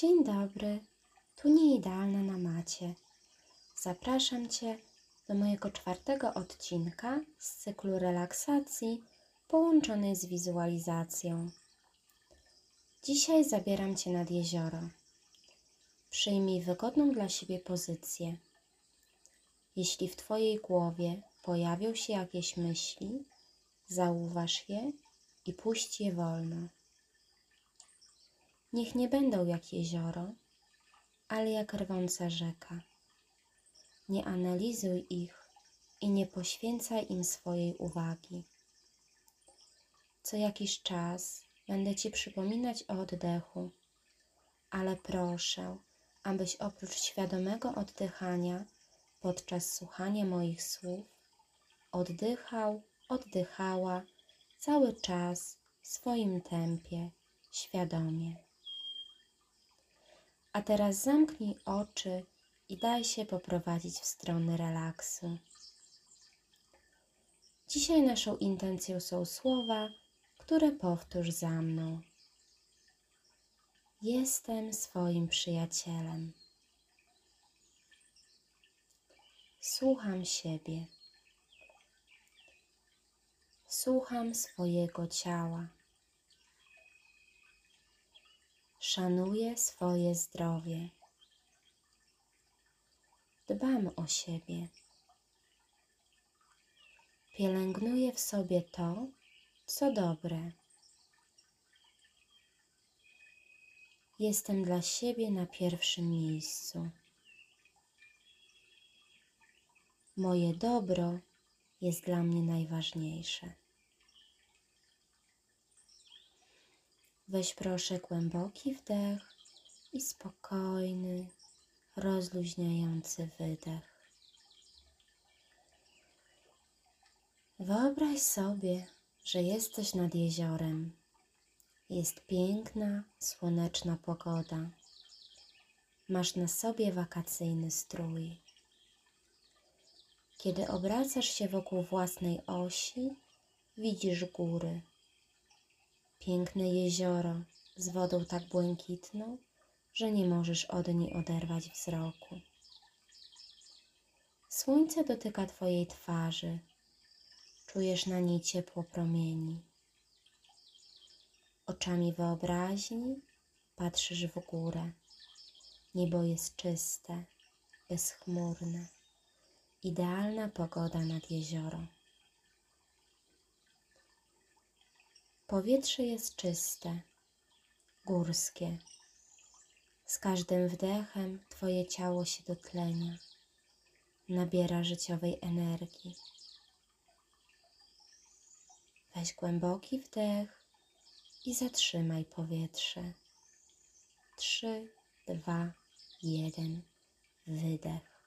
Dzień dobry, tu nie idealna na macie. Zapraszam Cię do mojego czwartego odcinka z cyklu relaksacji połączonej z wizualizacją. Dzisiaj zabieram Cię nad jezioro. Przyjmij wygodną dla siebie pozycję. Jeśli w Twojej głowie pojawią się jakieś myśli, zauważ je i puść je wolno. Niech nie będą jak jezioro, ale jak rwąca rzeka. Nie analizuj ich i nie poświęcaj im swojej uwagi. Co jakiś czas będę Ci przypominać o oddechu, ale proszę, abyś oprócz świadomego oddychania podczas słuchania moich słów oddychał, oddychała cały czas w swoim tempie, świadomie. A teraz zamknij oczy i daj się poprowadzić w stronę relaksu. Dzisiaj naszą intencją są słowa, które powtórz za mną. Jestem swoim przyjacielem. Słucham siebie. Słucham swojego ciała. Szanuję swoje zdrowie. Dbam o siebie. Pielęgnuję w sobie to, co dobre. Jestem dla siebie na pierwszym miejscu. Moje dobro jest dla mnie najważniejsze. Weź proszę głęboki wdech i spokojny, rozluźniający wydech. Wyobraź sobie, że jesteś nad jeziorem. Jest piękna, słoneczna pogoda. Masz na sobie wakacyjny strój. Kiedy obracasz się wokół własnej osi, widzisz góry. Piękne jezioro z wodą tak błękitną, że nie możesz od niej oderwać wzroku. Słońce dotyka Twojej twarzy, czujesz na niej ciepło promieni. Oczami wyobraźni patrzysz w górę. Niebo jest czyste, bezchmurne, idealna pogoda nad jezioro. Powietrze jest czyste, górskie. Z każdym wdechem Twoje ciało się dotlenia, nabiera życiowej energii. Weź głęboki wdech i zatrzymaj powietrze. Trzy, dwa, jeden. Wydech.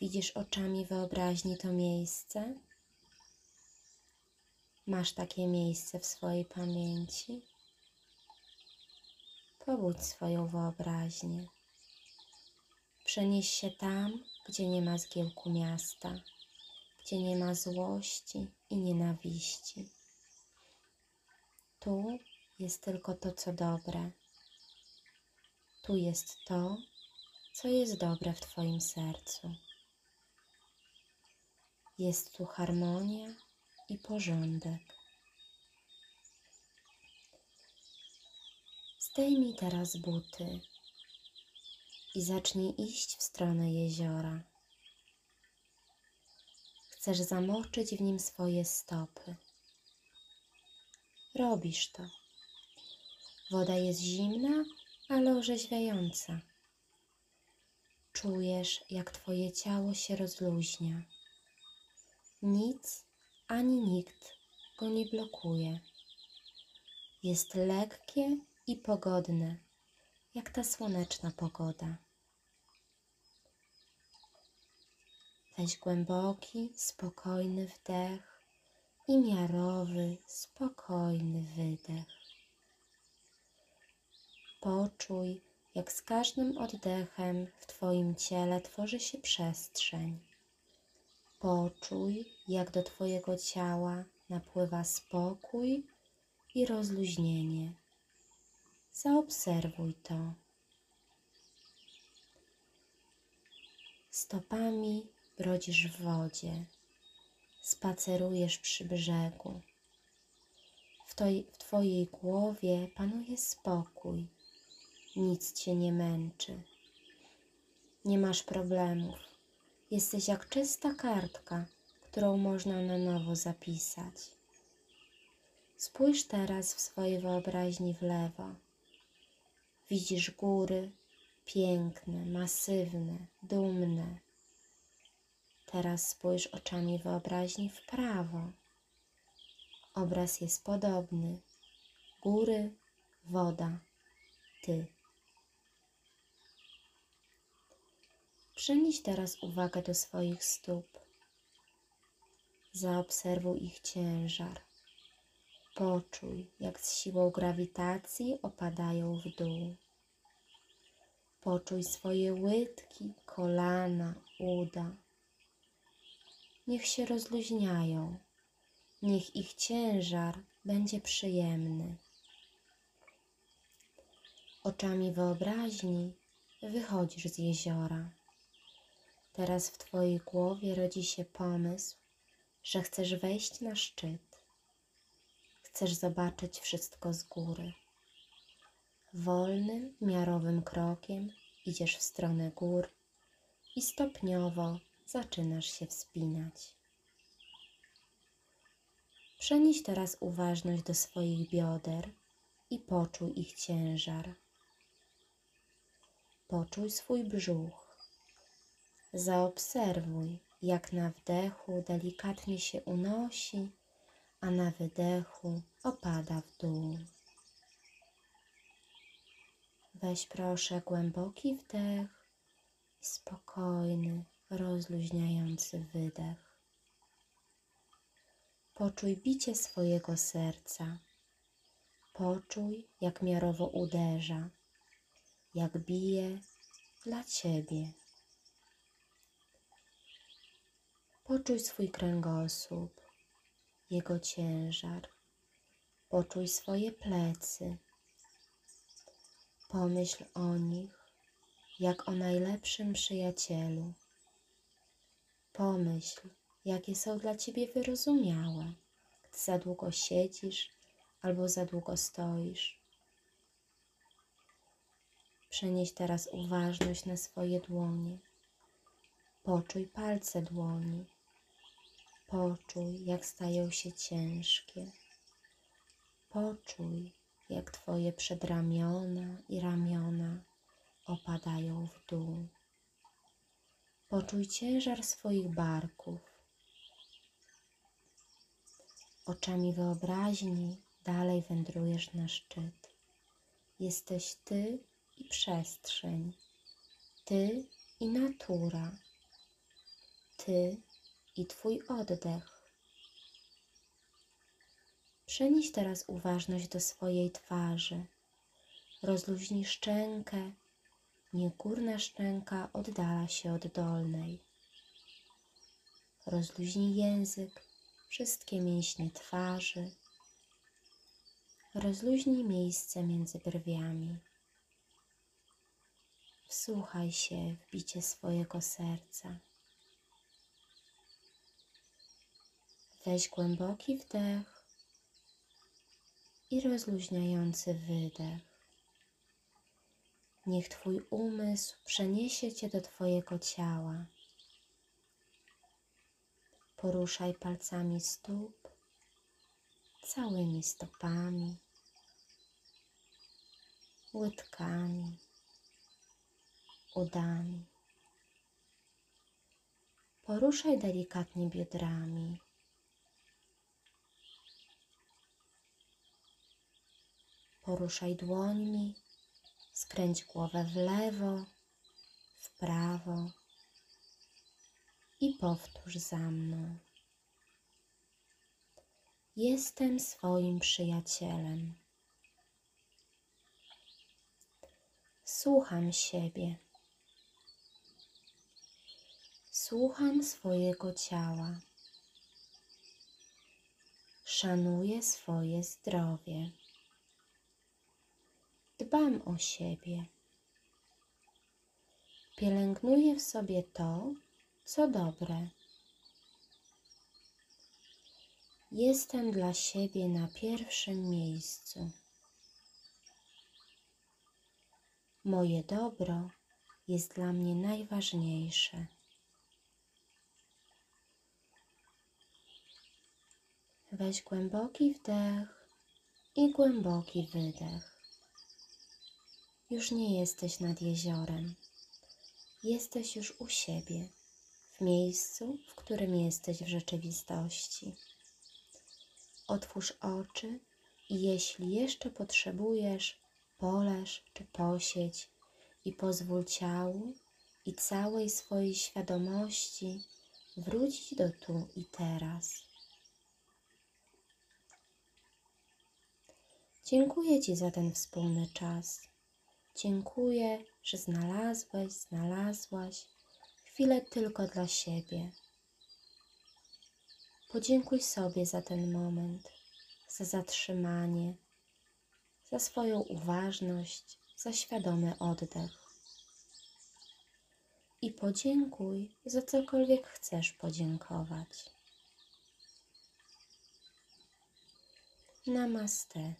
Widzisz oczami wyobraźni to miejsce? Masz takie miejsce w swojej pamięci? Pobudź swoją wyobraźnię. Przenieś się tam, gdzie nie ma zgiełku miasta, gdzie nie ma złości i nienawiści. Tu jest tylko to, co dobre. Tu jest to, co jest dobre w Twoim sercu. Jest tu harmonia i porządek. Zdejmij teraz buty i zacznij iść w stronę jeziora. Chcesz zamoczyć w nim swoje stopy. Robisz to. Woda jest zimna, ale orzeźwiająca. Czujesz, jak Twoje ciało się rozluźnia. Nic ani nikt go nie blokuje. Jest lekkie i pogodne, jak ta słoneczna pogoda. Weź głęboki, spokojny wdech i miarowy, spokojny wydech. Poczuj, jak z każdym oddechem w Twoim ciele tworzy się przestrzeń. Poczuj, jak do Twojego ciała napływa spokój i rozluźnienie. Zaobserwuj to. Stopami brodzisz w wodzie, spacerujesz przy brzegu. W, w Twojej głowie panuje spokój, nic Cię nie męczy. Nie masz problemów, jesteś jak czysta kartka, którą można na nowo zapisać. Spójrz teraz w swojej wyobraźni w lewo. Widzisz góry, piękne, masywne, dumne. Teraz spójrz oczami wyobraźni w prawo. Obraz jest podobny. Góry, woda, ty. Przenieś teraz uwagę do swoich stóp. Zaobserwuj ich ciężar. Poczuj, jak z siłą grawitacji opadają w dół. Poczuj swoje łydki, kolana, uda. Niech się rozluźniają. Niech ich ciężar będzie przyjemny. Oczami wyobraźni wychodzisz z jeziora. Teraz w Twojej głowie rodzi się pomysł, że chcesz wejść na szczyt. Chcesz zobaczyć wszystko z góry. Wolnym, miarowym krokiem idziesz w stronę gór i stopniowo zaczynasz się wspinać. Przenieś teraz uważność do swoich bioder i poczuj ich ciężar. Poczuj swój brzuch. Zaobserwuj, jak na wdechu delikatnie się unosi, a na wydechu opada w dół. Weź proszę głęboki wdech i spokojny, rozluźniający wydech. Poczuj bicie swojego serca. Poczuj, jak miarowo uderza, jak bije dla Ciebie. Poczuj swój kręgosłup, jego ciężar. Poczuj swoje plecy. Pomyśl o nich jak o najlepszym przyjacielu. Pomyśl, jakie są dla ciebie wyrozumiałe, gdy za długo siedzisz albo za długo stoisz. Przenieś teraz uważność na swoje dłonie. Poczuj palce dłoni. Poczuj, jak stają się ciężkie. Poczuj, jak Twoje przedramiona i ramiona opadają w dół. Poczuj ciężar swoich barków. Oczami wyobraźni dalej wędrujesz na szczyt. Jesteś Ty i przestrzeń, Ty i natura, Ty i Twój oddech. Przenieś teraz uważność do swojej twarzy. Rozluźnij szczękę, niech górna szczęka oddala się od dolnej. Rozluźnij język, wszystkie mięśnie twarzy. Rozluźnij miejsce między brwiami. Wsłuchaj się w bicie swojego serca. Weź głęboki wdech i rozluźniający wydech. Niech Twój umysł przeniesie Cię do Twojego ciała. Poruszaj palcami stóp, całymi stopami, łydkami, udami. Poruszaj delikatnie biodrami. Poruszaj dłońmi, skręć głowę w lewo, w prawo i powtórz za mną. Jestem swoim przyjacielem. Słucham siebie. Słucham swojego ciała. Szanuję swoje zdrowie. Dbam o siebie. Pielęgnuję w sobie to, co dobre. Jestem dla siebie na pierwszym miejscu. Moje dobro jest dla mnie najważniejsze. Weź głęboki wdech i głęboki wydech. Już nie jesteś nad jeziorem. Jesteś już u siebie, w miejscu, w którym jesteś w rzeczywistości. Otwórz oczy i jeśli jeszcze potrzebujesz, poleż czy posiedź i pozwól ciału i całej swojej świadomości wrócić do tu i teraz. Dziękuję Ci za ten wspólny czas. Dziękuję, że znalazłeś, znalazłaś chwilę tylko dla siebie. Podziękuj sobie za ten moment, za zatrzymanie, za swoją uważność, za świadomy oddech. I podziękuj za cokolwiek chcesz podziękować. Namaste.